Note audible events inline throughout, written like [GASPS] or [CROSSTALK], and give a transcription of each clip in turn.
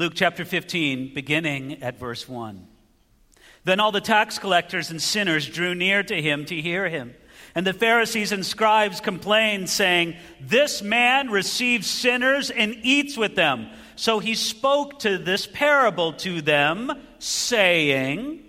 Luke chapter 15, beginning at verse 1. Then all the tax collectors and sinners drew near to him to hear him. And the Pharisees and scribes complained, saying, This man receives sinners and eats with them. So he spoke to this parable to them, saying,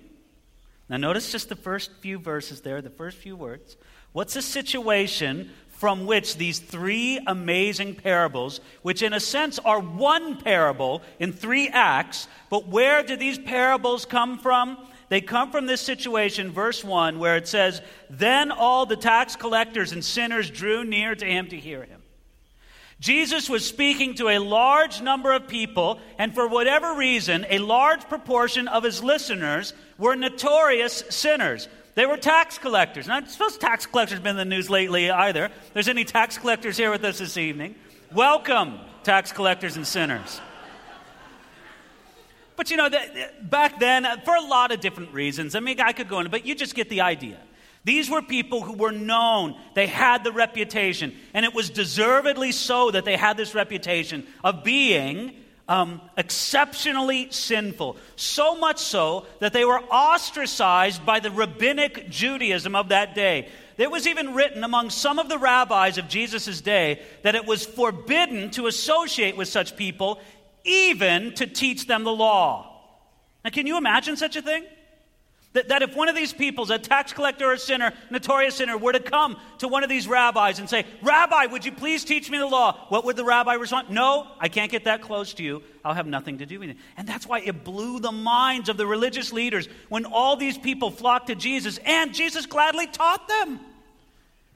Now notice just the first few verses there, the first few words. What's the situation from which these three amazing parables, which in a sense are one parable in three acts, but where do these parables come from? They come from this situation, verse 1, where it says, Then all the tax collectors and sinners drew near to him to hear him. Jesus was speaking to a large number of people, and for whatever reason, a large proportion of his listeners were notorious sinners. They were tax collectors. And I suppose tax collectors have been in the news lately either. There's any tax collectors here with us this evening? Welcome, tax collectors and sinners. But you know, that, back then, uh, for a lot of different reasons, I mean, I could go into, but you just get the idea. These were people who were known, they had the reputation, and it was deservedly so that they had this reputation of being um, exceptionally sinful. So much so that they were ostracized by the rabbinic Judaism of that day. It was even written among some of the rabbis of Jesus' day that it was forbidden to associate with such people even to teach them the law. Now, can you imagine such a thing? That, that if one of these peoples, a tax collector or a sinner, notorious sinner, were to come to one of these rabbis and say, Rabbi, would you please teach me the law? What would the rabbi respond? No, I can't get that close to you. I'll have nothing to do with it. And that's why it blew the minds of the religious leaders when all these people flocked to Jesus, and Jesus gladly taught them.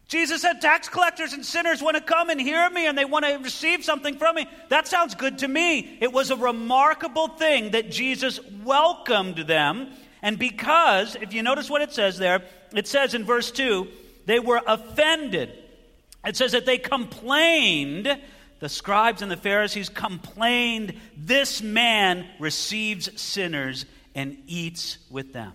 Jesus said, Tax collectors and sinners want to come and hear me and they want to receive something from me. That sounds good to me. It was a remarkable thing that Jesus welcomed them. And because, if you notice what it says there, it says in verse 2, they were offended. It says that they complained, the scribes and the Pharisees complained, this man receives sinners and eats with them.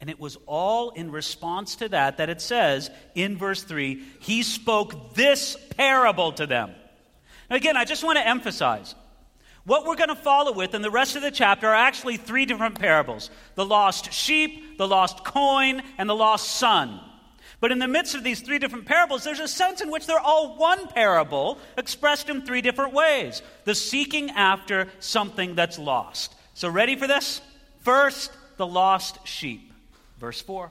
And it was all in response to that that it says in verse 3 he spoke this parable to them. Now, again, I just want to emphasize what we're going to follow with in the rest of the chapter are actually three different parables the lost sheep, the lost coin, and the lost son. But in the midst of these three different parables, there's a sense in which they're all one parable expressed in three different ways the seeking after something that's lost. So, ready for this? First, the lost sheep. Verse 4.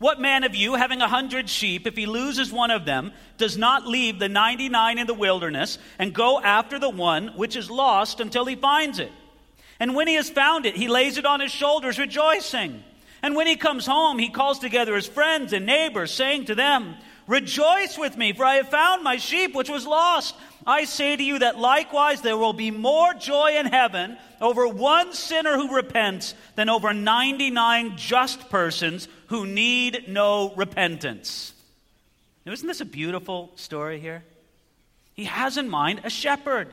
What man of you, having a hundred sheep, if he loses one of them, does not leave the 99 in the wilderness and go after the one which is lost until he finds it? And when he has found it, he lays it on his shoulders, rejoicing. And when he comes home, he calls together his friends and neighbors, saying to them, Rejoice with me, for I have found my sheep which was lost. I say to you that likewise there will be more joy in heaven over one sinner who repents than over 99 just persons who need no repentance. Now, isn't this a beautiful story here? He has in mind a shepherd,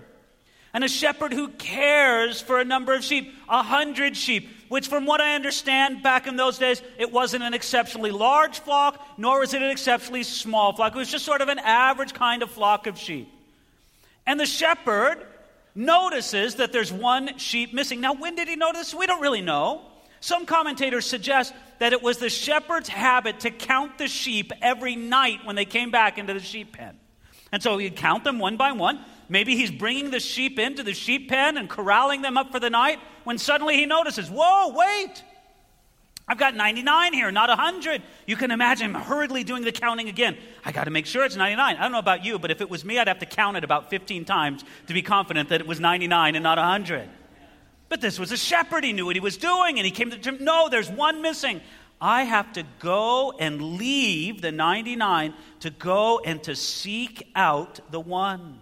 and a shepherd who cares for a number of sheep, a hundred sheep, which, from what I understand, back in those days, it wasn't an exceptionally large flock, nor was it an exceptionally small flock. It was just sort of an average kind of flock of sheep. And the shepherd notices that there's one sheep missing. Now, when did he notice? We don't really know. Some commentators suggest that it was the shepherd's habit to count the sheep every night when they came back into the sheep pen. And so he'd count them one by one. Maybe he's bringing the sheep into the sheep pen and corralling them up for the night when suddenly he notices, whoa, wait, I've got 99 here, not 100. You can imagine him hurriedly doing the counting again. I got to make sure it's 99. I don't know about you, but if it was me, I'd have to count it about 15 times to be confident that it was 99 and not 100. But this was a shepherd. He knew what he was doing, and he came to him, no, there's one missing. I have to go and leave the 99 to go and to seek out the one.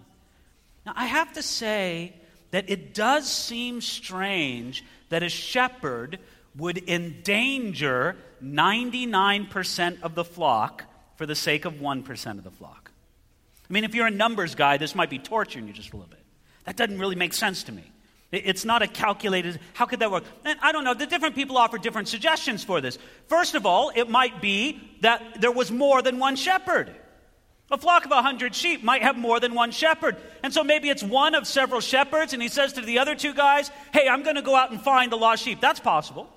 Now, I have to say that it does seem strange that a shepherd would endanger 99% of the flock for the sake of 1% of the flock. I mean, if you're a numbers guy, this might be torturing you just a little bit. That doesn't really make sense to me. It's not a calculated, how could that work? And I don't know, the different people offer different suggestions for this. First of all, it might be that there was more than one shepherd. A flock of a hundred sheep might have more than one shepherd. And so maybe it's one of several shepherds, and he says to the other two guys, Hey, I'm going to go out and find the lost sheep. That's possible.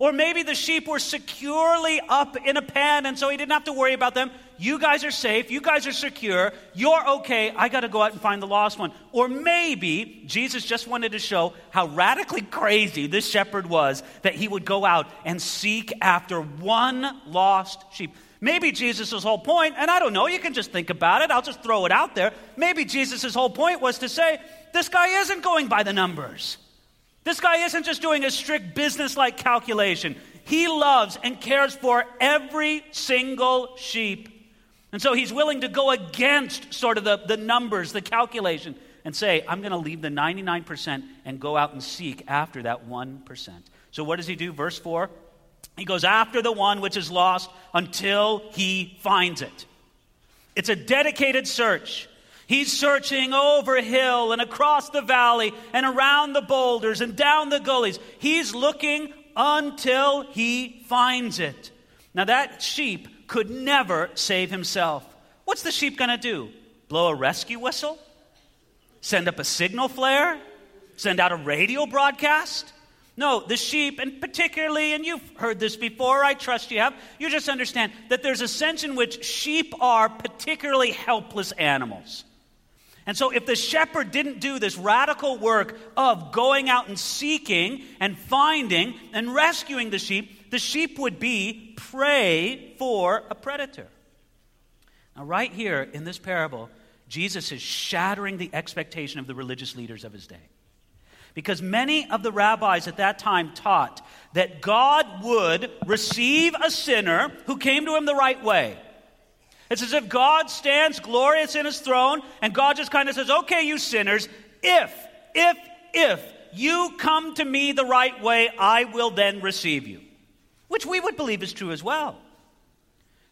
Or maybe the sheep were securely up in a pen, and so he didn't have to worry about them. You guys are safe. You guys are secure. You're okay. I got to go out and find the lost one. Or maybe Jesus just wanted to show how radically crazy this shepherd was that he would go out and seek after one lost sheep. Maybe Jesus' whole point, and I don't know, you can just think about it, I'll just throw it out there. Maybe Jesus' whole point was to say, this guy isn't going by the numbers. This guy isn't just doing a strict business like calculation. He loves and cares for every single sheep. And so he's willing to go against sort of the, the numbers, the calculation, and say, I'm going to leave the 99% and go out and seek after that 1%. So what does he do? Verse 4 he goes after the one which is lost until he finds it. It's a dedicated search. He's searching over hill and across the valley and around the boulders and down the gullies. He's looking until he finds it. Now, that sheep could never save himself. What's the sheep going to do? Blow a rescue whistle? Send up a signal flare? Send out a radio broadcast? No, the sheep, and particularly, and you've heard this before, I trust you have, you just understand that there's a sense in which sheep are particularly helpless animals. And so, if the shepherd didn't do this radical work of going out and seeking and finding and rescuing the sheep, the sheep would be prey for a predator. Now, right here in this parable, Jesus is shattering the expectation of the religious leaders of his day. Because many of the rabbis at that time taught that God would receive a sinner who came to him the right way. It's as if God stands glorious in his throne, and God just kind of says, Okay, you sinners, if, if, if you come to me the right way, I will then receive you. Which we would believe is true as well.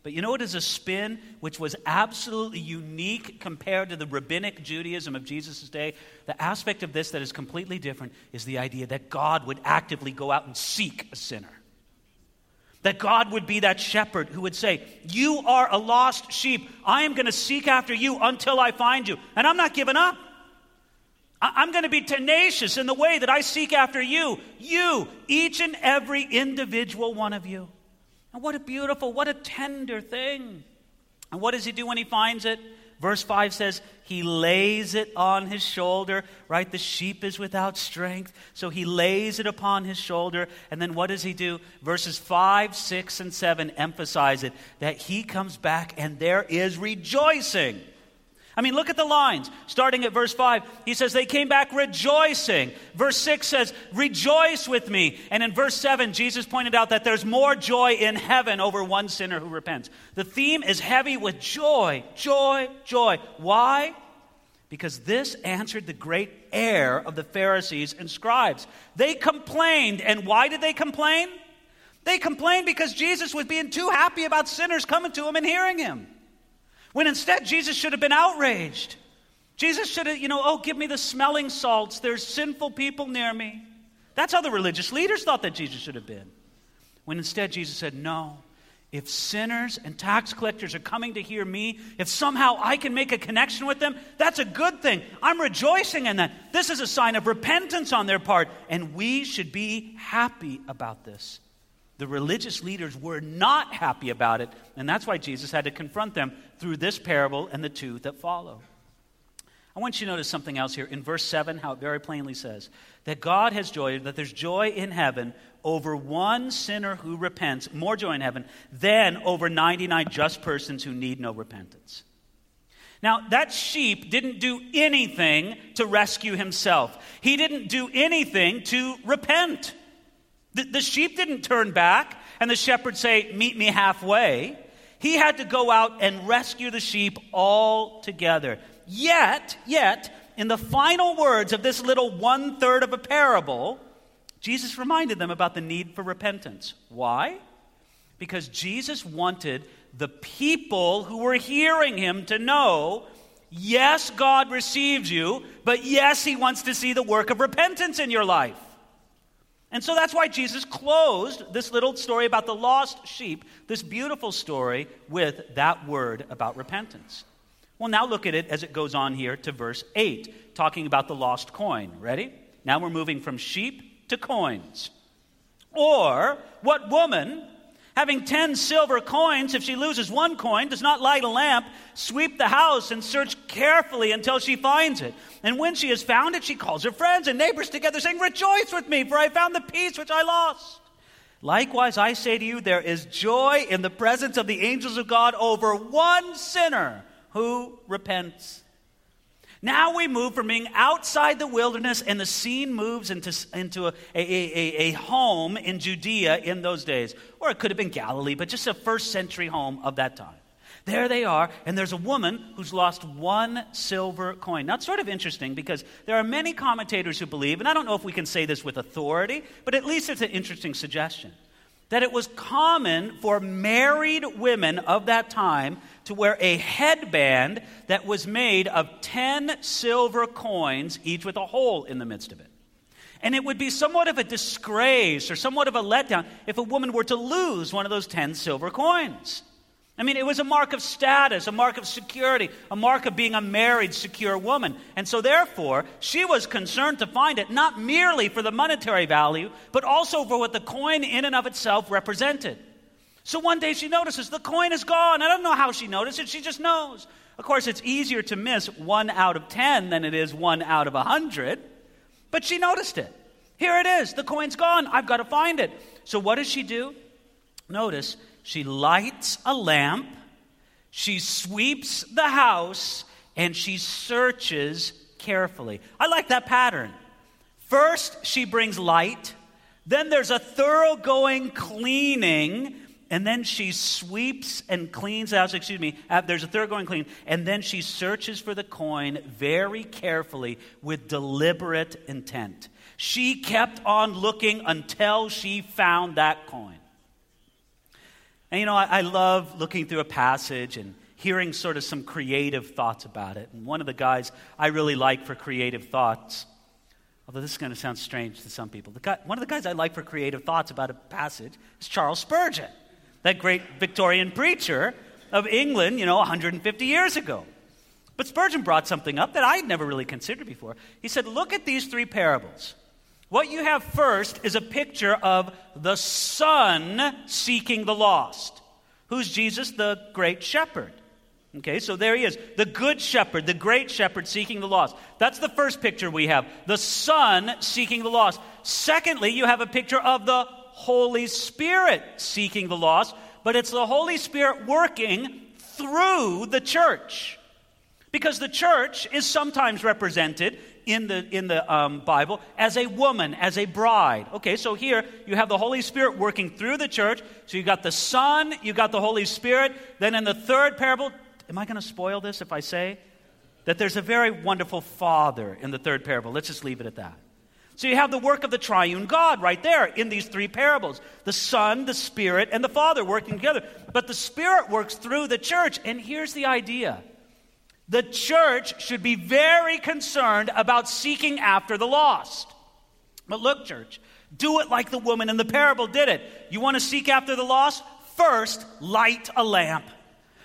But you know what is a spin which was absolutely unique compared to the rabbinic Judaism of Jesus' day? The aspect of this that is completely different is the idea that God would actively go out and seek a sinner. That God would be that shepherd who would say, You are a lost sheep. I am going to seek after you until I find you. And I'm not giving up. I'm going to be tenacious in the way that I seek after you. You, each and every individual one of you. And what a beautiful, what a tender thing. And what does he do when he finds it? Verse 5 says, He lays it on his shoulder, right? The sheep is without strength, so he lays it upon his shoulder. And then what does he do? Verses 5, 6, and 7 emphasize it that he comes back and there is rejoicing. I mean, look at the lines. Starting at verse 5, he says, They came back rejoicing. Verse 6 says, Rejoice with me. And in verse 7, Jesus pointed out that there's more joy in heaven over one sinner who repents. The theme is heavy with joy, joy, joy. Why? Because this answered the great error of the Pharisees and scribes. They complained. And why did they complain? They complained because Jesus was being too happy about sinners coming to him and hearing him. When instead, Jesus should have been outraged. Jesus should have, you know, oh, give me the smelling salts. There's sinful people near me. That's how the religious leaders thought that Jesus should have been. When instead, Jesus said, no. If sinners and tax collectors are coming to hear me, if somehow I can make a connection with them, that's a good thing. I'm rejoicing in that. This is a sign of repentance on their part, and we should be happy about this. The religious leaders were not happy about it, and that's why Jesus had to confront them through this parable and the two that follow. I want you to notice something else here. In verse 7, how it very plainly says that God has joy, that there's joy in heaven over one sinner who repents, more joy in heaven, than over 99 just persons who need no repentance. Now, that sheep didn't do anything to rescue himself, he didn't do anything to repent. The, the sheep didn't turn back and the shepherd say, Meet me halfway. He had to go out and rescue the sheep all together. Yet, yet, in the final words of this little one third of a parable, Jesus reminded them about the need for repentance. Why? Because Jesus wanted the people who were hearing him to know yes, God receives you, but yes, he wants to see the work of repentance in your life. And so that's why Jesus closed this little story about the lost sheep, this beautiful story, with that word about repentance. Well, now look at it as it goes on here to verse 8, talking about the lost coin. Ready? Now we're moving from sheep to coins. Or, what woman, having ten silver coins, if she loses one coin, does not light a lamp, sweep the house, and search carefully until she finds it? And when she has found it, she calls her friends and neighbors together, saying, Rejoice with me, for I found the piece which I lost. Likewise, I say to you, there is joy in the presence of the angels of God over one sinner who repents. Now we move from being outside the wilderness, and the scene moves into, into a, a, a, a, home in Judea in those days. Or it could have been Galilee, but just a first century home of that time. There they are, and there's a woman who's lost one silver coin. Now, it's sort of interesting because there are many commentators who believe, and I don't know if we can say this with authority, but at least it's an interesting suggestion that it was common for married women of that time to wear a headband that was made of 10 silver coins, each with a hole in the midst of it. And it would be somewhat of a disgrace or somewhat of a letdown if a woman were to lose one of those 10 silver coins. I mean, it was a mark of status, a mark of security, a mark of being a married, secure woman. And so, therefore, she was concerned to find it not merely for the monetary value, but also for what the coin in and of itself represented. So one day she notices the coin is gone. I don't know how she noticed it, she just knows. Of course, it's easier to miss one out of 10 than it is one out of a 100, but she noticed it. Here it is. The coin's gone. I've got to find it. So, what does she do? Notice she lights a lamp, she sweeps the house, and she searches carefully. I like that pattern. First, she brings light, then there's a thoroughgoing cleaning, and then she sweeps and cleans out. Excuse me, uh, there's a thoroughgoing clean, and then she searches for the coin very carefully with deliberate intent. She kept on looking until she found that coin. And you know, I, I love looking through a passage and hearing sort of some creative thoughts about it. And one of the guys I really like for creative thoughts, although this is going to sound strange to some people, guy, one of the guys I like for creative thoughts about a passage is Charles Spurgeon, that great Victorian preacher of England, you know, 150 years ago. But Spurgeon brought something up that I had never really considered before. He said, Look at these three parables. What you have first is a picture of the Son seeking the lost. Who's Jesus? The great shepherd. Okay, so there he is. The good shepherd, the great shepherd seeking the lost. That's the first picture we have. The Son seeking the lost. Secondly, you have a picture of the Holy Spirit seeking the lost, but it's the Holy Spirit working through the church. Because the church is sometimes represented in the, in the um, Bible as a woman, as a bride. Okay, so here you have the Holy Spirit working through the church. So you got the Son, you got the Holy Spirit. Then in the third parable, am I going to spoil this if I say that there's a very wonderful Father in the third parable? Let's just leave it at that. So you have the work of the triune God right there in these three parables the Son, the Spirit, and the Father working together. But the Spirit works through the church. And here's the idea the church should be very concerned about seeking after the lost. But look, church, do it like the woman in the parable did it. You want to seek after the lost? First, light a lamp.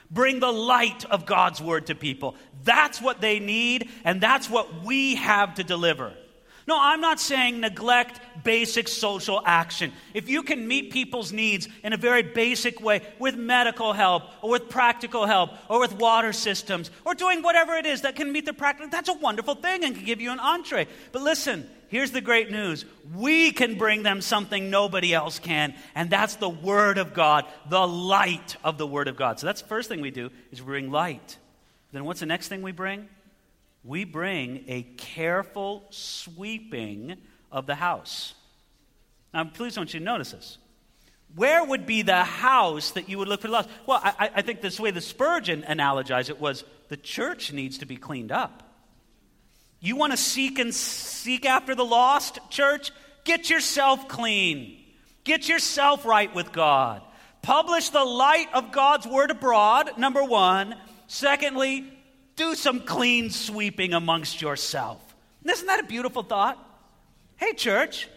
Bring the light of God's word to people. That's what they need, and that's what we have to deliver. No, I'm not saying neglect basic social action. If you can meet people's needs in a very basic way with medical help or with practical help or with water systems or doing whatever it is that can meet the practical, that's a wonderful thing and can give you an entree. But listen, here's the great news. We can bring them something nobody else can, and that's the Word of God, the light of the Word of God. So that's the first thing we do is bring light. Then what's the next thing we bring? We bring a careful sweeping of the house. Now, please don't you notice this. Where would be the house that you would look for the lost? Well, I, I think this way the Spurgeon analogized it was the church needs to be cleaned up. You want to seek and seek after the lost, church? Get yourself clean. Get yourself right with God. Publish the light of God's word abroad, number one. Secondly, do some clean sweeping amongst yourself. Isn't that a beautiful thought? Hey, church,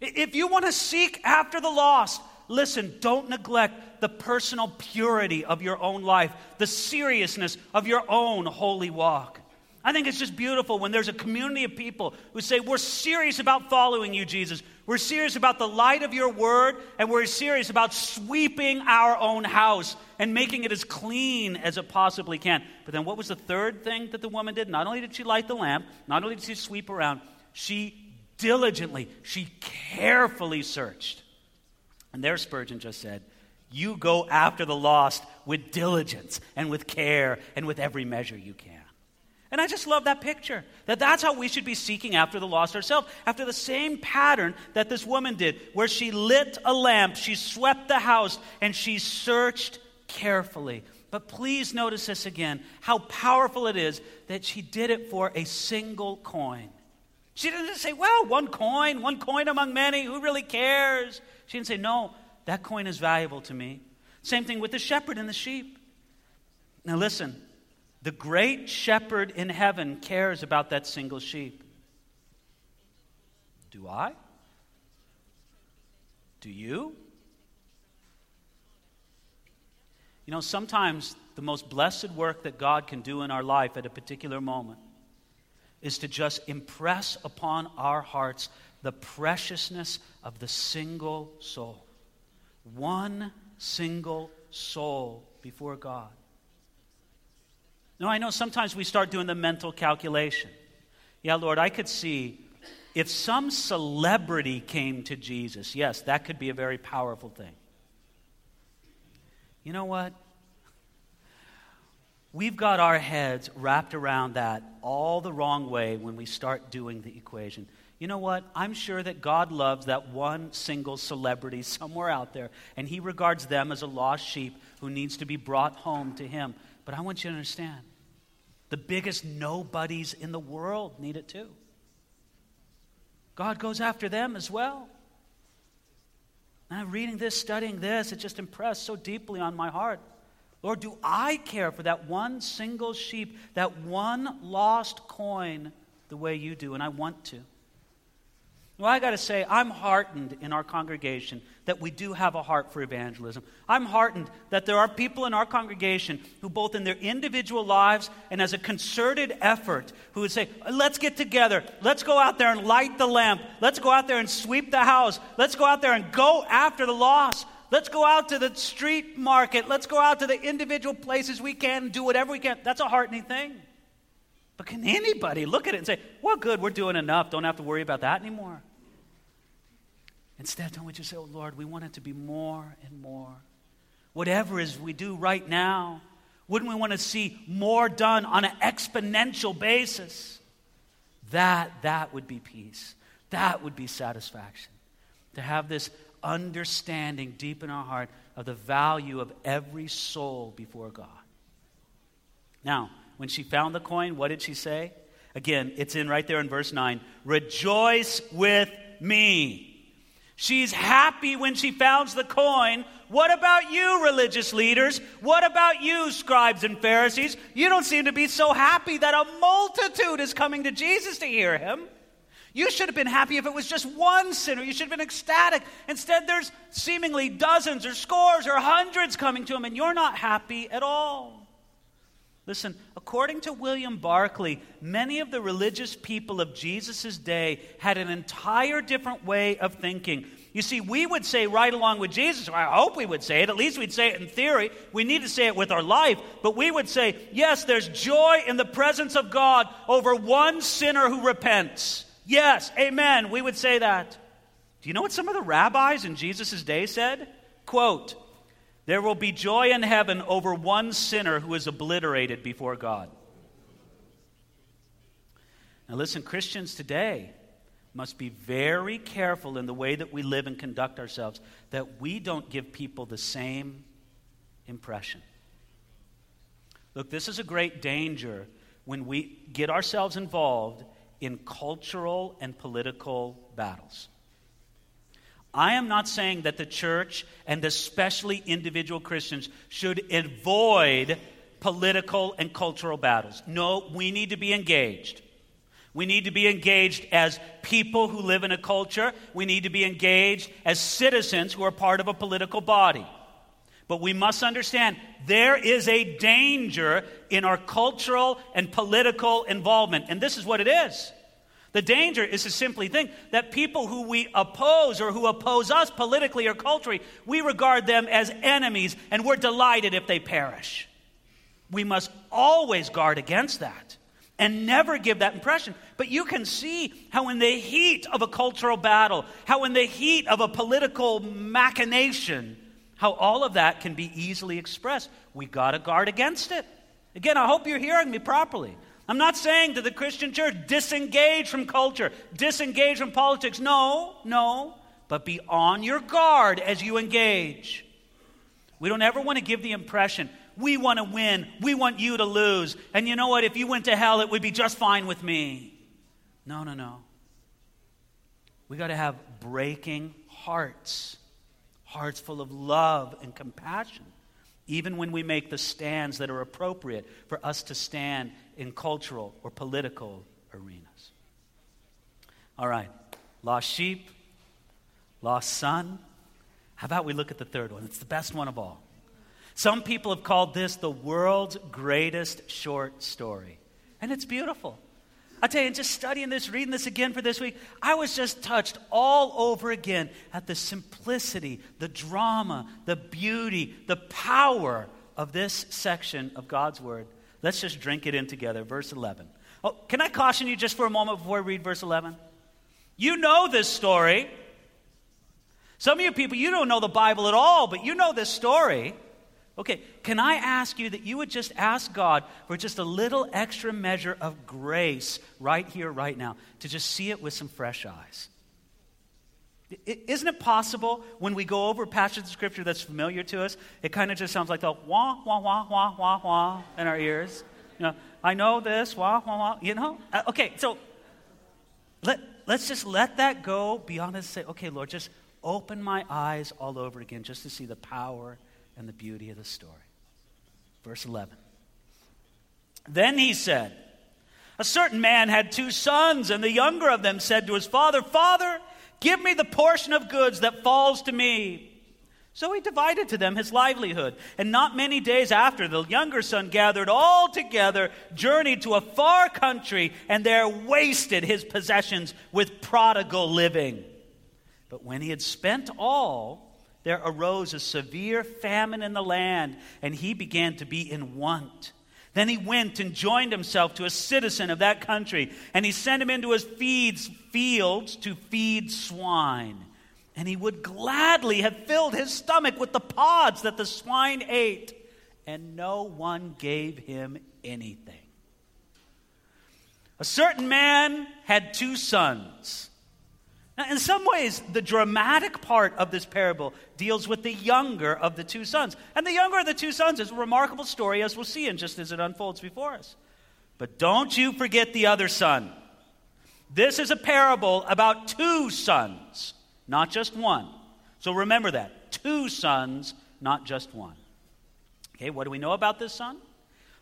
if you want to seek after the lost, listen, don't neglect the personal purity of your own life, the seriousness of your own holy walk. I think it's just beautiful when there's a community of people who say, We're serious about following you, Jesus. We're serious about the light of your word, and we're serious about sweeping our own house and making it as clean as it possibly can. But then, what was the third thing that the woman did? Not only did she light the lamp, not only did she sweep around, she diligently, she carefully searched. And there, Spurgeon just said, You go after the lost with diligence and with care and with every measure you can. And I just love that picture. That that's how we should be seeking after the lost ourselves. After the same pattern that this woman did, where she lit a lamp, she swept the house, and she searched carefully. But please notice this again how powerful it is that she did it for a single coin. She didn't say, well, one coin, one coin among many, who really cares? She didn't say, no, that coin is valuable to me. Same thing with the shepherd and the sheep. Now listen, the great shepherd in heaven cares about that single sheep. Do I? Do you? You know, sometimes the most blessed work that God can do in our life at a particular moment is to just impress upon our hearts the preciousness of the single soul. One single soul before God. No, I know sometimes we start doing the mental calculation. Yeah, Lord, I could see if some celebrity came to Jesus, yes, that could be a very powerful thing. You know what? We've got our heads wrapped around that all the wrong way when we start doing the equation. You know what? I'm sure that God loves that one single celebrity [LAUGHS] somewhere out there, and He regards them as a lost sheep who needs to be brought home to Him. But I want you to understand the biggest nobodies in the world need it too. God goes after them as well. Now, reading this, studying this, it just impressed so deeply on my heart. Lord, do I care for that one single sheep, that one lost coin, the way you do? And I want to. Well, I got to say, I'm heartened in our congregation that we do have a heart for evangelism. I'm heartened that there are people in our congregation who, both in their individual lives and as a concerted effort, who would say, Let's get together. Let's go out there and light the lamp. Let's go out there and sweep the house. Let's go out there and go after the lost. Let's go out to the street market. Let's go out to the individual places we can and do whatever we can. That's a heartening thing. But can anybody look at it and say, Well, good, we're doing enough. Don't have to worry about that anymore? Instead, don't we just say, Oh Lord, we want it to be more and more. Whatever is we do right now, wouldn't we want to see more done on an exponential basis? That, that would be peace. That would be satisfaction. To have this understanding deep in our heart of the value of every soul before God. Now, when she found the coin, what did she say? Again, it's in right there in verse 9. Rejoice with me. She's happy when she finds the coin. What about you, religious leaders? What about you, scribes and Pharisees? You don't seem to be so happy that a multitude is coming to Jesus to hear him. You should have been happy if it was just one sinner. You should have been ecstatic. Instead, there's seemingly dozens or scores or hundreds coming to him, and you're not happy at all. Listen, according to William Barclay, many of the religious people of Jesus' day had an entire different way of thinking. You see, we would say right along with Jesus, I hope we would say it, at least we'd say it in theory. We need to say it with our life, but we would say, yes, there's joy in the presence of God over one sinner who repents. Yes, amen. We would say that. Do you know what some of the rabbis in Jesus' day said? Quote, there will be joy in heaven over one sinner who is obliterated before God. Now, listen, Christians today must be very careful in the way that we live and conduct ourselves that we don't give people the same impression. Look, this is a great danger when we get ourselves involved in cultural and political battles. I am not saying that the church and especially individual Christians should avoid political and cultural battles. No, we need to be engaged. We need to be engaged as people who live in a culture. We need to be engaged as citizens who are part of a political body. But we must understand there is a danger in our cultural and political involvement. And this is what it is. The danger is to simply think that people who we oppose or who oppose us politically or culturally, we regard them as enemies and we're delighted if they perish. We must always guard against that and never give that impression. But you can see how, in the heat of a cultural battle, how, in the heat of a political machination, how all of that can be easily expressed. We got to guard against it. Again, I hope you're hearing me properly. I'm not saying to the Christian church, disengage from culture, disengage from politics. No, no. But be on your guard as you engage. We don't ever want to give the impression we want to win, we want you to lose. And you know what? If you went to hell, it would be just fine with me. No, no, no. We got to have breaking hearts, hearts full of love and compassion even when we make the stands that are appropriate for us to stand in cultural or political arenas. All right, lost sheep, lost son. How about we look at the third one? It's the best one of all. Some people have called this the world's greatest short story, and it's beautiful. I tell you, just studying this, reading this again for this week, I was just touched all over again at the simplicity, the drama, the beauty, the power of this section of God's Word. Let's just drink it in together. Verse 11. Oh, can I caution you just for a moment before I read verse 11? You know this story. Some of you people, you don't know the Bible at all, but you know this story. Okay, can I ask you that you would just ask God for just a little extra measure of grace right here, right now, to just see it with some fresh eyes? Isn't it possible when we go over passages of scripture that's familiar to us, it kind of just sounds like the wah, wah, wah, wah, wah, wah in our ears? You know, I know this, wah, wah, wah, you know? Uh, okay, so let, let's just let that go beyond us say, okay, Lord, just open my eyes all over again just to see the power and the beauty of the story. Verse 11. Then he said, A certain man had two sons, and the younger of them said to his father, Father, give me the portion of goods that falls to me. So he divided to them his livelihood. And not many days after, the younger son gathered all together, journeyed to a far country, and there wasted his possessions with prodigal living. But when he had spent all, there arose a severe famine in the land, and he began to be in want. Then he went and joined himself to a citizen of that country, and he sent him into his feeds, fields to feed swine. And he would gladly have filled his stomach with the pods that the swine ate, and no one gave him anything. A certain man had two sons. Now, in some ways, the dramatic part of this parable deals with the younger of the two sons. And the younger of the two sons is a remarkable story, as we'll see in just as it unfolds before us. But don't you forget the other son. This is a parable about two sons, not just one. So remember that. Two sons, not just one. Okay, what do we know about this son?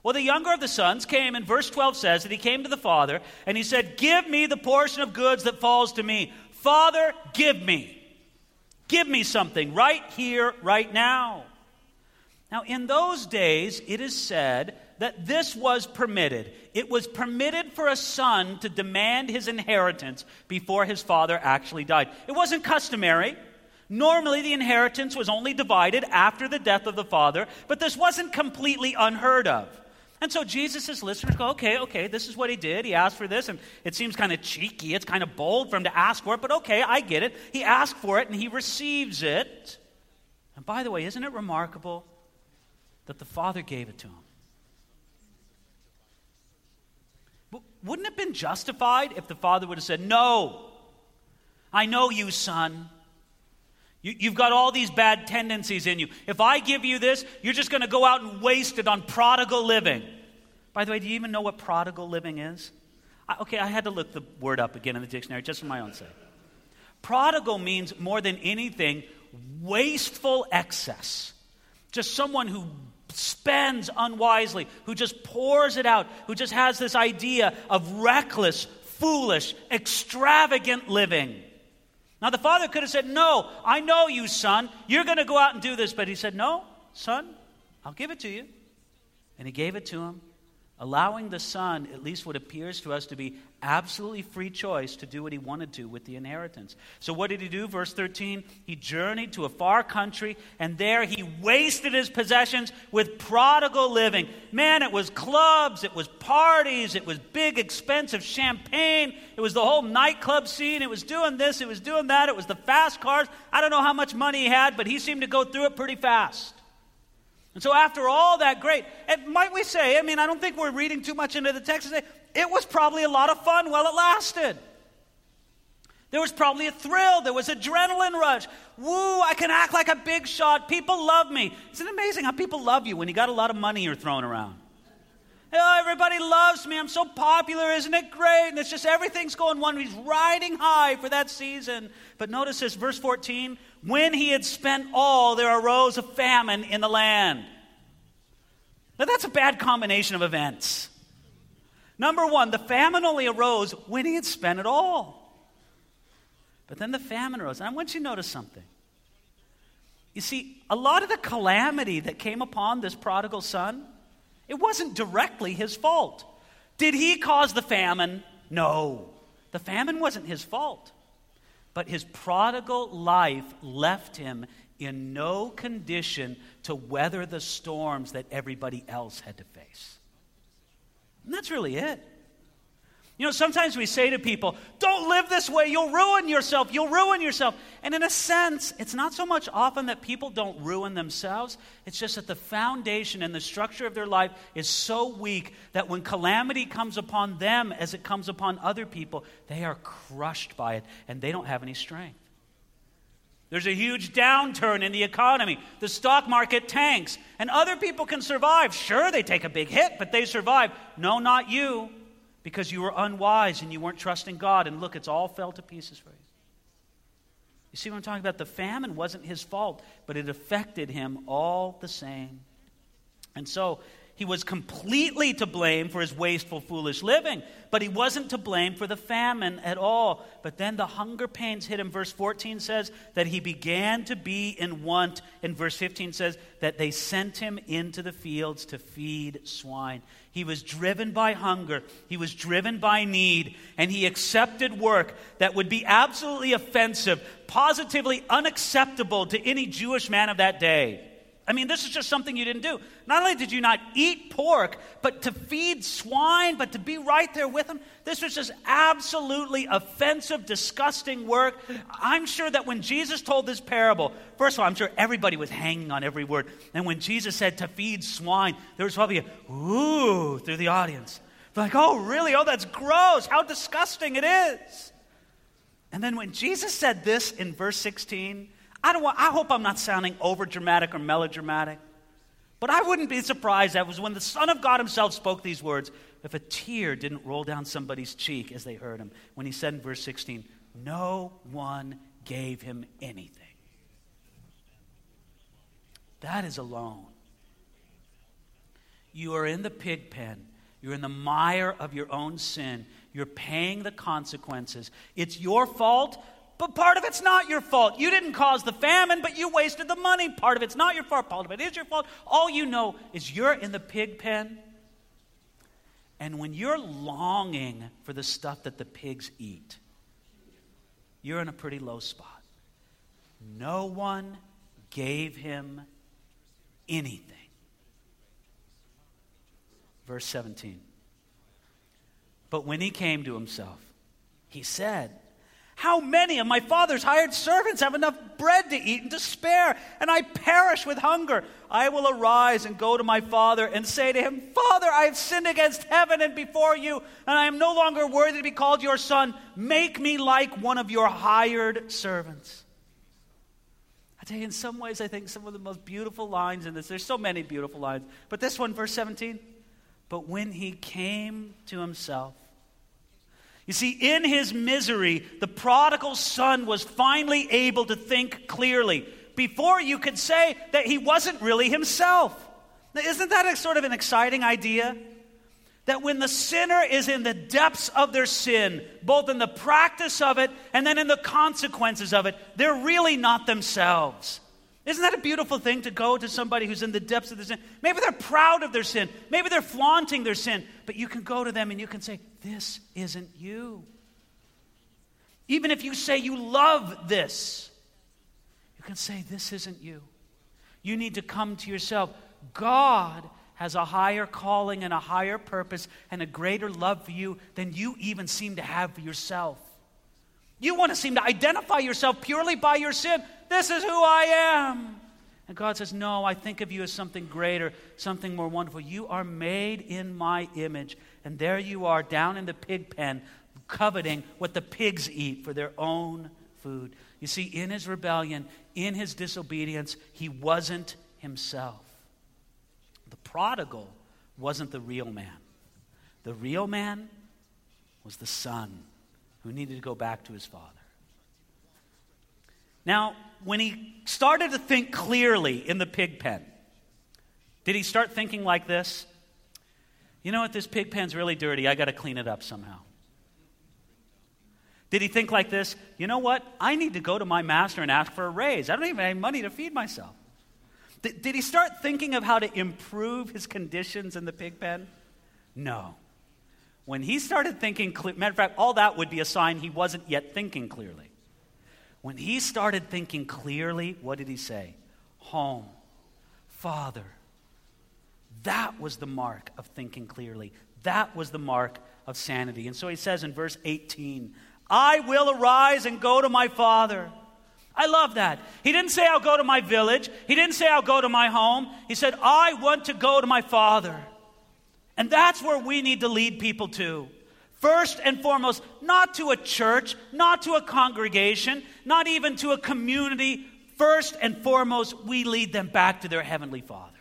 Well, the younger of the sons came, and verse 12 says that he came to the father and he said, Give me the portion of goods that falls to me. Father, give me. Give me something right here, right now. Now, in those days, it is said that this was permitted. It was permitted for a son to demand his inheritance before his father actually died. It wasn't customary. Normally, the inheritance was only divided after the death of the father, but this wasn't completely unheard of. And so Jesus' listeners go, okay, okay, this is what he did. He asked for this, and it seems kind of cheeky. It's kind of bold for him to ask for it, but okay, I get it. He asked for it, and he receives it. And by the way, isn't it remarkable that the Father gave it to him? Wouldn't it have been justified if the Father would have said, No, I know you, son. You, have got all these bad tendencies in you. If I give you this, you're just going to go out and waste it on prodigal living. By the way, do you even know what prodigal living is? I, okay, I had to look the word up again in the dictionary just for my own sake. Prodigal means more than anything wasteful excess. Just someone who spends unwisely, who just pours it out, who just has this idea of reckless, foolish, extravagant living. Now, the father could have said, No, I know you, son. You're going to go out and do this. But he said, No, son, I'll give it to you. And he gave it to him allowing the son, at least what appears to us to be absolutely free choice, to do what he wanted to with the inheritance. So, what did he do? Verse 13 He journeyed to a far country, and there he wasted his possessions with prodigal living. Man, it was clubs, it was parties, it was big, expensive champagne, it was the whole nightclub scene, it was doing this, it was doing that, it was the fast cars. I don't know how much money he had, but he seemed to go through it pretty fast. And so, after all that great, and might we say, I mean, I don't think we're reading too much into the text today, it was probably a lot of fun while it lasted. There was probably a thrill. There was adrenaline rush. Woo, I can act like a big shot. People love me. Isn't it amazing how people love you when you got a lot of money you're throwing around? Oh, everybody loves me. I'm so popular. Isn't it great? And it's just everything's going one. He's riding high for that season. But notice this, verse 14. When he had spent all, there arose a famine in the land. Now, that's a bad combination of events. Number one, the famine only arose when he had spent it all. But then the famine arose. And I want you to notice something. You see, a lot of the calamity that came upon this prodigal son it wasn't directly his fault. Did he cause the famine? No. The famine wasn't his fault. But his prodigal life left him in no condition to weather the storms that everybody else had to face. And that's really it. You know, sometimes we say to people, don't live this way, you'll ruin yourself, you'll ruin yourself. And in a sense, it's not so much often that people don't ruin themselves, it's just that the foundation and the structure of their life is so weak that when calamity comes upon them as it comes upon other people, they are crushed by it and they don't have any strength. There's a huge downturn in the economy. The stock market tanks, and other people can survive. Sure, they take a big hit, but they survive. No, not you because you were unwise and you weren't trusting God. And look, it's all fell to pieces for you. You see what I'm talking about? The famine wasn't his fault, but it affected him all the same. And so he was completely to blame for his wasteful, foolish living, but he wasn't to blame for the famine at all. But then the hunger pains hit him. Verse 14 says that he began to be in want. And verse 15 says that they sent him into the fields to feed swine. He was driven by hunger, he was driven by need, and he accepted work that would be absolutely offensive, positively unacceptable to any Jewish man of that day. I mean, this is just something you didn't do. Not only did you not eat pork, but to feed swine, but to be right there with them, this was just absolutely offensive, disgusting work. I'm sure that when Jesus told this parable, first of all, I'm sure everybody was hanging on every word. And when Jesus said to feed swine, there was probably a ooh through the audience. Like, oh, really? Oh, that's gross. How disgusting it is. And then when Jesus said this in verse 16, I, don't want, I hope I'm not sounding over dramatic or melodramatic, but I wouldn't be surprised that was when the Son of God Himself spoke these words if a tear didn't roll down somebody's cheek as they heard Him when He said in verse 16, No one gave Him anything. That is alone. You are in the pig pen. You're in the mire of your own sin. You're paying the consequences. It's your fault, but part of it's not your fault. You didn't cause the famine, but you wasted the money. Part of it's not your fault. Part of it is your fault. All you know is you're in the pig pen. And when you're longing for the stuff that the pigs eat, you're in a pretty low spot. No one gave him anything. Verse 17. But when he came to himself, he said, how many of my father's hired servants have enough bread to eat and to spare, and I perish with hunger? I will arise and go to my father and say to him, Father, I have sinned against heaven and before you, and I am no longer worthy to be called your son. Make me like one of your hired servants. I tell you, in some ways, I think some of the most beautiful lines in this, there's so many beautiful lines, but this one, verse 17, but when he came to himself, you see, in his misery, the prodigal son was finally able to think clearly. Before you could say that he wasn't really himself. Now, isn't that a sort of an exciting idea? that when the sinner is in the depths of their sin, both in the practice of it and then in the consequences of it, they're really not themselves. Isn't that a beautiful thing to go to somebody who's in the depths of their sin? Maybe they're proud of their sin. Maybe they're flaunting their sin. But you can go to them and you can say, This isn't you. Even if you say you love this, you can say, This isn't you. You need to come to yourself. God has a higher calling and a higher purpose and a greater love for you than you even seem to have for yourself. You want to seem to identify yourself purely by your sin. This is who I am. And God says, No, I think of you as something greater, something more wonderful. You are made in my image. And there you are, down in the pig pen, coveting what the pigs eat for their own food. You see, in his rebellion, in his disobedience, he wasn't himself. The prodigal wasn't the real man. The real man was the son who needed to go back to his father. Now, when he started to think clearly in the pig pen, did he start thinking like this? You know what? This pig pen's really dirty. I got to clean it up somehow. Did he think like this? You know what? I need to go to my master and ask for a raise. I don't even have money to feed myself. Did, he start thinking of how to improve his conditions in the pig pen? No. When he started thinking, matter of fact, all that would be a sign he wasn't yet thinking clearly. When he started thinking clearly, what did he say? Home, Father. That was the mark of thinking clearly. That was the mark of sanity. And so he says in verse 18, I will arise and go to my father I love that. He didn't say, I'll go to my village. He didn't say, I'll go to my home. He said, I want to go to my Father. And that's where we need to lead people to. First and foremost, not to a church, not to a congregation, not even to a community. First and foremost, we lead them back to their Heavenly Father.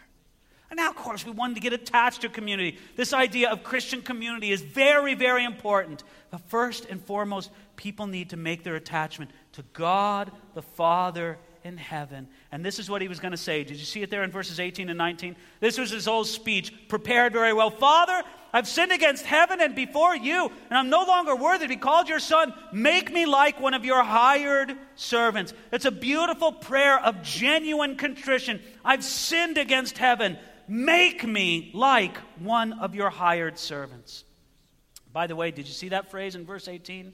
And now, of course, we want to get attached to community. This idea of Christian community is very, very important. But first and foremost, people need to make their attachment to God the Father in heaven. And this is what he was going to say. Did you see it there in verses 18 and 19? This was his whole speech, prepared very well. Father, I've sinned against heaven and before you, and I'm no longer worthy to be called your son. Make me like one of your hired servants. It's a beautiful prayer of genuine contrition. I've sinned against heaven. Make me like one of your hired servants. By the way, did you see that phrase in verse 18?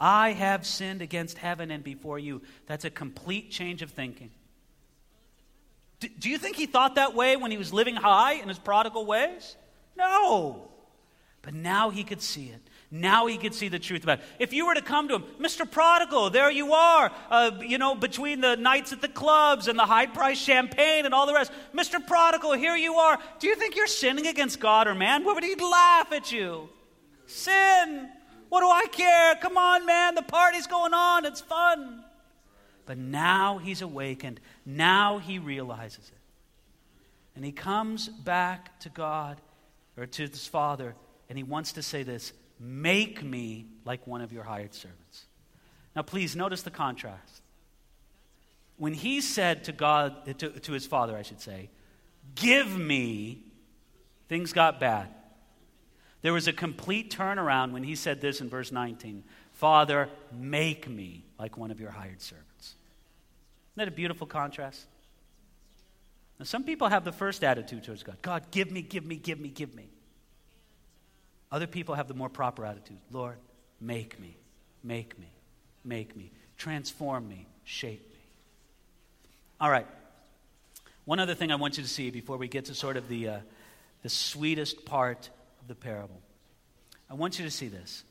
I have sinned against heaven and before you. That's a complete change of thinking. Do, do, you think he thought that way when he was living high in his prodigal ways? No. But now he could see it. Now he could see the truth about it. If you were to come to him, Mr. Prodigal, there you are, uh, you know, between the nights at the clubs and the high priced champagne and all the rest. Mr. Prodigal, here you are. Do you think you're sinning against God or man? What would he laugh at you? Sin. What do I care? Come on, man. The party's going on. It's fun. But now he's awakened. Now he realizes it. And he comes back to God or to his father, and he wants to say this Make me like one of your hired servants. Now, please notice the contrast. When he said to God, to, to his father, I should say, Give me, things got bad. There was a complete turnaround when he said this in verse 19 Father, make me like one of your hired servants. Isn't that a beautiful contrast? Now, some people have the first attitude towards God God, give me, give me, give me, give me. Other people have the more proper attitude Lord, make me, make me, make me, transform me, shape me. All right. One other thing I want you to see before we get to sort of the, uh, the sweetest part of the parable. I want you to see this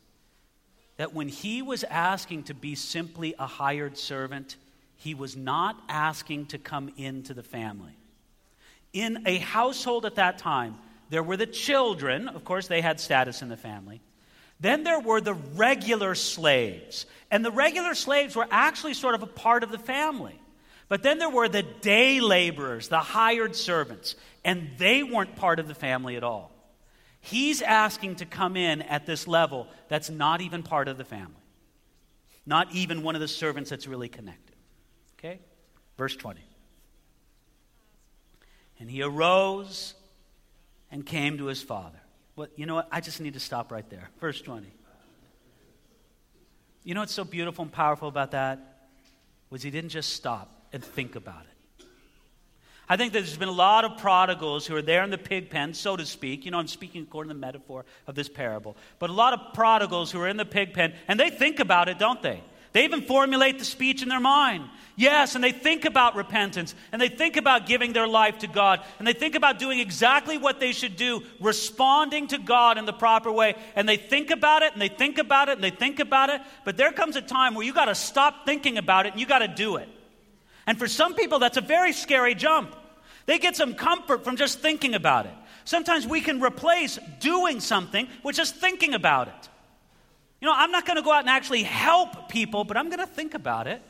that when he was asking to be simply a hired servant, he was not asking to come into the family. In a household at that time, there were the children, of course, they had status in the family. Then there were the regular slaves. And the regular slaves were actually sort of a part of the family. But then there were the day laborers, the hired servants, and they weren't part of the family at all. He's asking to come in at this level that's not even part of the family, not even one of the servants that's really connected. Okay? Verse 20. And he arose and came to his father. Well, you know what? I just need to stop right there. Verse 20. You know what's so beautiful and powerful about that? Was he didn't just stop and think about it. I think that there's been a lot of prodigals who are there in the pig pen, so to speak. You know, I'm speaking according to the metaphor of this parable. But a lot of prodigals who are in the pig pen, and they think about it, don't they? They even formulate the speech in their mind. Yes, and they think about repentance, and they think about giving their life to God, and they think about doing exactly what they should do, responding to God in the proper way. And they think about it, and they think about it, and they think about it. But there comes a time where you got to stop thinking about it, and you got to do it. And for some people, that's a very scary jump. They get some comfort from just thinking about it. Sometimes we can replace doing something with just thinking about it. You know, I'm not going to go out and actually help people, but I'm going to think about it.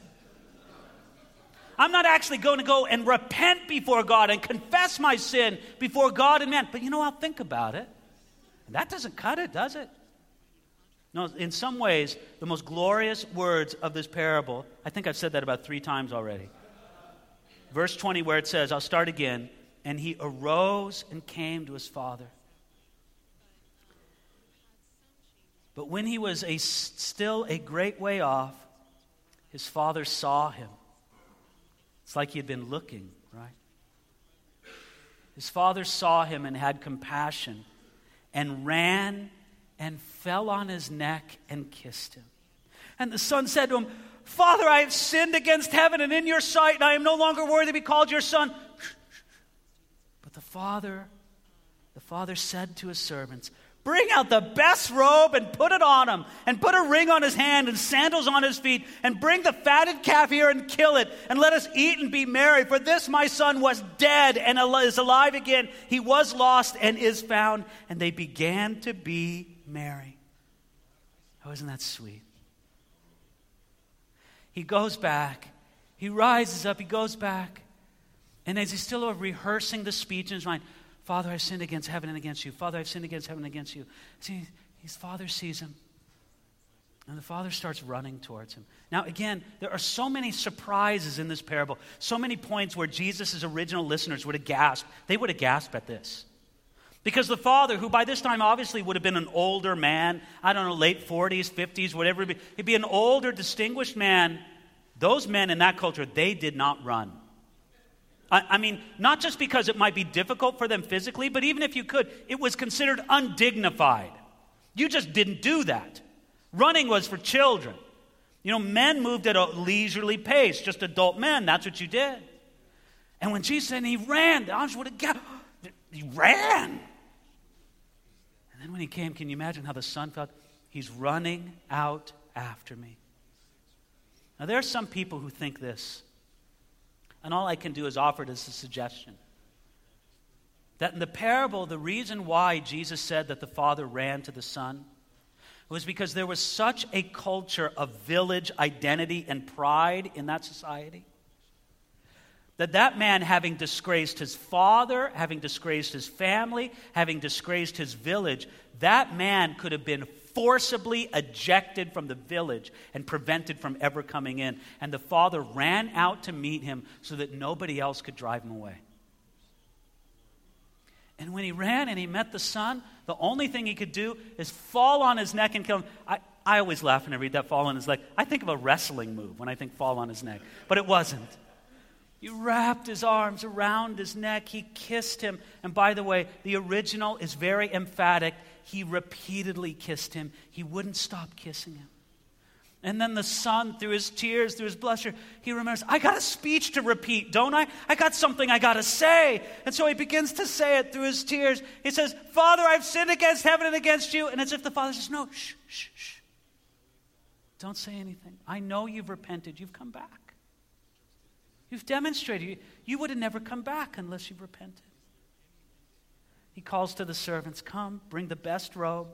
I'm not actually going to go and repent before God and confess my sin before God and man, but you know, I'll think about it. And that doesn't cut it, does it? No, in some ways, the most glorious words of this parable, I think I've said that about three times already. Verse 20, where it says, I'll start again, and he arose and came to his father. But when he was a, still a great way off, his father saw him. It's like he had been looking, right? His father saw him and had compassion and ran and fell on his neck and kissed him. And the son said to him, Father, I have sinned against heaven and in your sight, and I am no longer worthy to be called your son. But the father, the father said to his servants, Bring out the best robe and put it on him, and put a ring on his hand and sandals on his feet, and bring the fatted calf here and kill it, and let us eat and be merry. For this my son was dead and is alive again. He was lost and is found. And they began to be merry. Oh, isn't that sweet? He goes back, he rises up, he goes back, and as he's still rehearsing the speech in his mind, Father, I've sinned against heaven and against you. Father, I've sinned against heaven and against you. See, his father sees him. And the father starts running towards him. Now, again, there are so many surprises in this parable, so many points where Jesus' original listeners would have gasped. They would have gasped at this. Because the father, who by this time obviously would have been an older man, I don't know, late 40s, 50s, whatever, he'd be an older, distinguished man. Those men in that culture, they did not run. I, I mean, not just because it might be difficult for them physically, but even if you could, it was considered undignified. You just didn't do that. Running was for children. You know, men moved at a leisurely pace, just adult men. That's what you did. And when Jesus said he ran, the audience would have got, [GASPS] he ran. And then when he came, can you imagine how the son felt? He's running out after me. Now, there are some people who think this. And all I can do is offer it as a suggestion. That in the parable, the reason why Jesus said that the Father ran to the Son was because there was such a culture of village identity and pride in that society that that man having disgraced his father having disgraced his family having disgraced his village that man could have been forcibly ejected from the village and prevented from ever coming in. And the father ran out to meet him so that nobody else could drive him away. And when he ran and he met the son, the only thing he could do is fall on his neck and kill him. I, I always laugh when I read that fall on his neck. I think of a wrestling move when I think fall on his neck, but it wasn't. He wrapped his arms around his neck. He kissed him. And by the way, the original is very emphatic he repeatedly kissed him. He wouldn't stop kissing him. And then the son, through his tears, through his blusher, he remembers, I got a speech to repeat, don't I? I got something I got to say. And so he begins to say it through his tears. He says, Father, I've sinned against heaven and against you. And as if the father says, No, shh, shh, shh. Don't say anything. I know you've repented. You've come back. You've demonstrated. You would have never come back unless you've repented. He calls to the servants, Come, bring the best robe.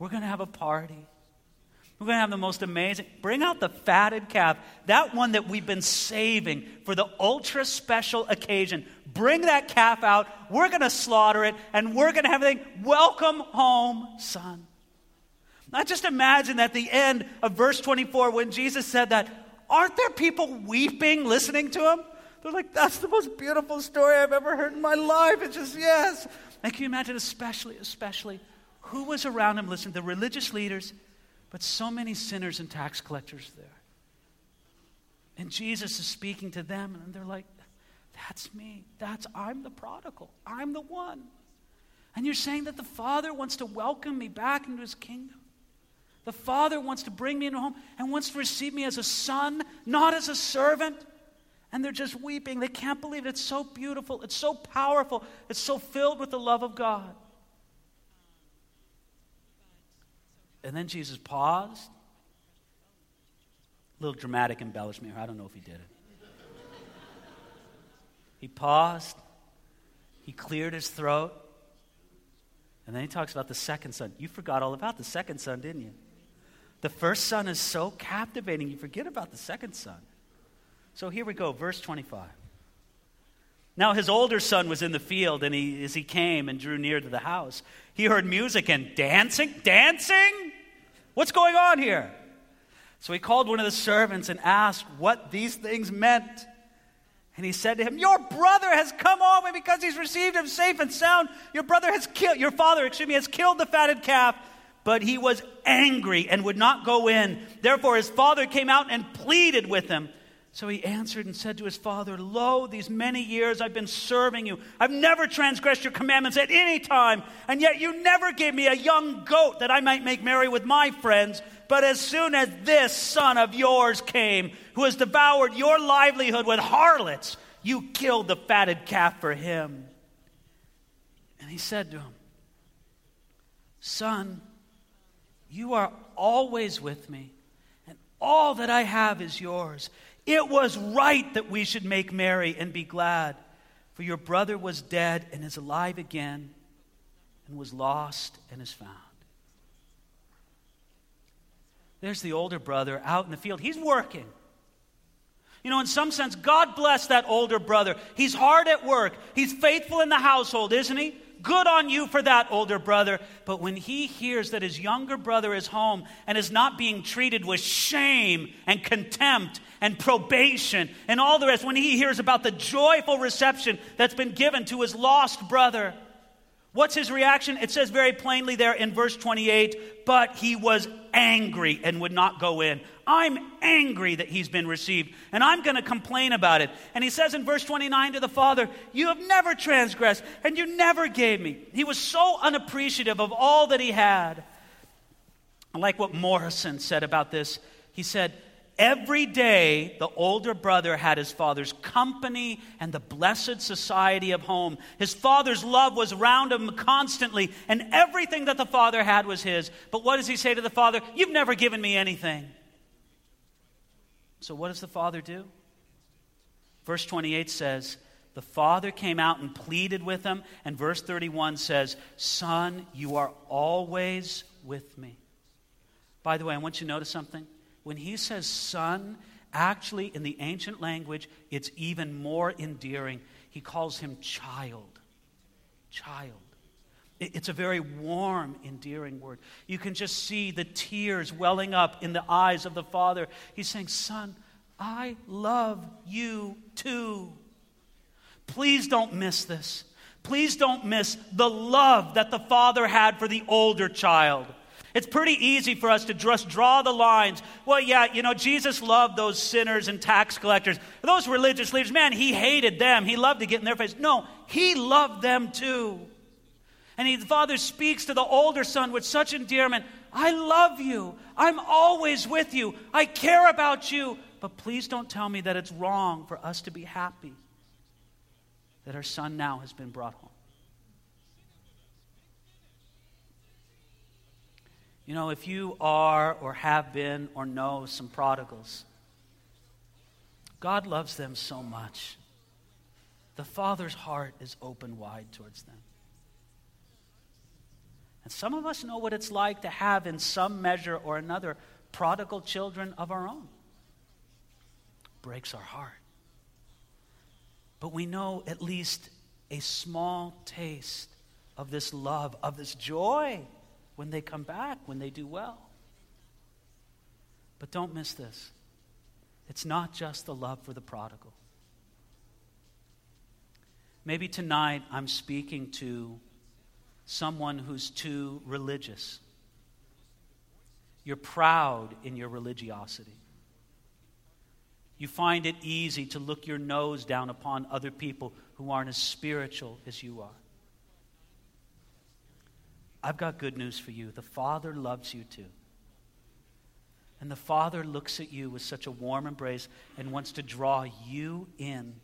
We're going to have a party. We're going to have the most amazing. Bring out the fatted calf, that one that we've been saving for the ultra special occasion. Bring that calf out. We're going to slaughter it, and we're going to have everything. Welcome home, son. I just imagine at the end of verse 24 when Jesus said that, aren't there people weeping listening to him? They're like, that's the most beautiful story I've ever heard in my life. It's just, yes. And can you imagine, especially, especially, who was around him? Listen, the religious leaders, but so many sinners and tax collectors there. And Jesus is speaking to them, and they're like, That's me. That's, I'm the prodigal. I'm the one. And you're saying that the Father wants to welcome me back into his kingdom. The Father wants to bring me into home and wants to receive me as a son, not as a servant. And they're just weeping. They can't believe it. It's so beautiful. It's so powerful. It's so filled with the love of God. And then Jesus paused. A little dramatic embellishment here. I don't know if he did it. He paused. He cleared his throat. And then he talks about the second son. You forgot all about the second son, didn't you? The first son is so captivating, you forget about the second son. So here we go, verse 25. Now his older son was in the field, and he, as he came and drew near to the house, he heard music and dancing. Dancing? What's going on here? So he called one of the servants and asked what these things meant. And he said to him, Your brother has come home, and because he's received him safe and sound, your brother has killed, your father, excuse me, has killed the fatted calf. But he was angry and would not go in. Therefore, his father came out and pleaded with him. So he answered and said to his father, Lo, these many years I've been serving you. I've never transgressed your commandments at any time, and yet you never gave me a young goat that I might make merry with my friends. But as soon as this son of yours came, who has devoured your livelihood with harlots, you killed the fatted calf for him. And he said to him, Son, you are always with me, and all that I have is yours. It was right that we should make merry and be glad, for your brother was dead and is alive again, and was lost and is found. There's the older brother out in the field. He's working. You know, in some sense, God bless that older brother. He's hard at work, he's faithful in the household, isn't he? Good on you for that, older brother. But when he hears that his younger brother is home and is not being treated with shame and contempt and probation and all the rest, when he hears about the joyful reception that's been given to his lost brother, What's his reaction? It says very plainly there in verse 28 but he was angry and would not go in. I'm angry that he's been received, and I'm going to complain about it. And he says in verse 29 to the father, You have never transgressed, and you never gave me. He was so unappreciative of all that he had. I like what Morrison said about this. He said, Every day, the older brother had his father's company and the blessed society of home. His father's love was around him constantly, and everything that the father had was his. But what does he say to the father? You've never given me anything. So, what does the father do? Verse 28 says, The father came out and pleaded with him. And verse 31 says, Son, you are always with me. By the way, I want you to notice something when he says son, actually in the ancient language, it's even more endearing. He calls him child. Child. It's a very warm, endearing word. You can just see the tears welling up in the eyes of the father. He's saying, Son, I love you too. Please don't miss this. Please don't miss the love that the father had for the older child. It's pretty easy for us to just draw the lines. Well, yeah, you know, Jesus loved those sinners and tax collectors. Those religious leaders, man, he hated them. He loved to get in their face. No, he loved them too. And he, the father speaks to the older son with such endearment I love you. I'm always with you. I care about you. But please don't tell me that it's wrong for us to be happy that our son now has been brought home. You know, if you are or have been or know some prodigals, God loves them so much. The Father's heart is open wide towards them. And some of us know what it's like to have, in some measure or another, prodigal children of our own. Breaks our heart. But we know at least a small taste of this love, of this joy when they come back, when they do well. But don't miss this it's not just the love for the prodigal. Maybe tonight I'm speaking to someone who's too religious. You're proud in your religiosity. You find it easy to look your nose down upon other people who aren't as spiritual as you are. I've got good news for you. The Father loves you too. And the Father looks at you with such a warm embrace and wants to draw you in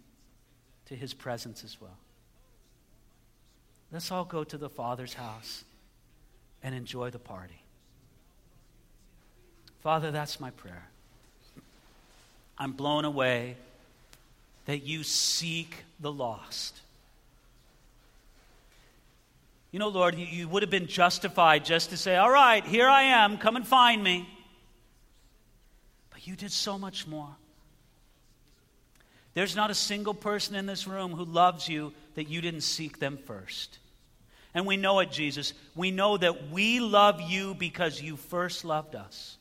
to his presence as well. Let's all go to the Father's house and enjoy the party. Father, that's my prayer. I'm blown away that you seek the lost. You know, Lord, you would have been justified just to say, All right, here I am, come and find me. But you did so much more. There's not a single person in this room who loves you that you didn't seek them first. And we know it, Jesus. We know that we love you because you first loved us.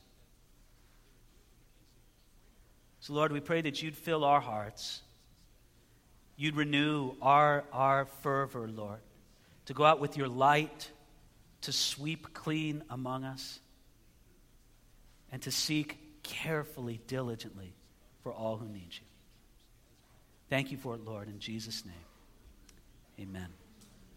So, Lord, we pray that you'd fill our hearts. You'd renew our, our fervor, Lord, to go out with your light, to sweep clean among us, and to seek carefully, diligently for all who need you. Thank you for it, Lord, in Jesus' name. Amen.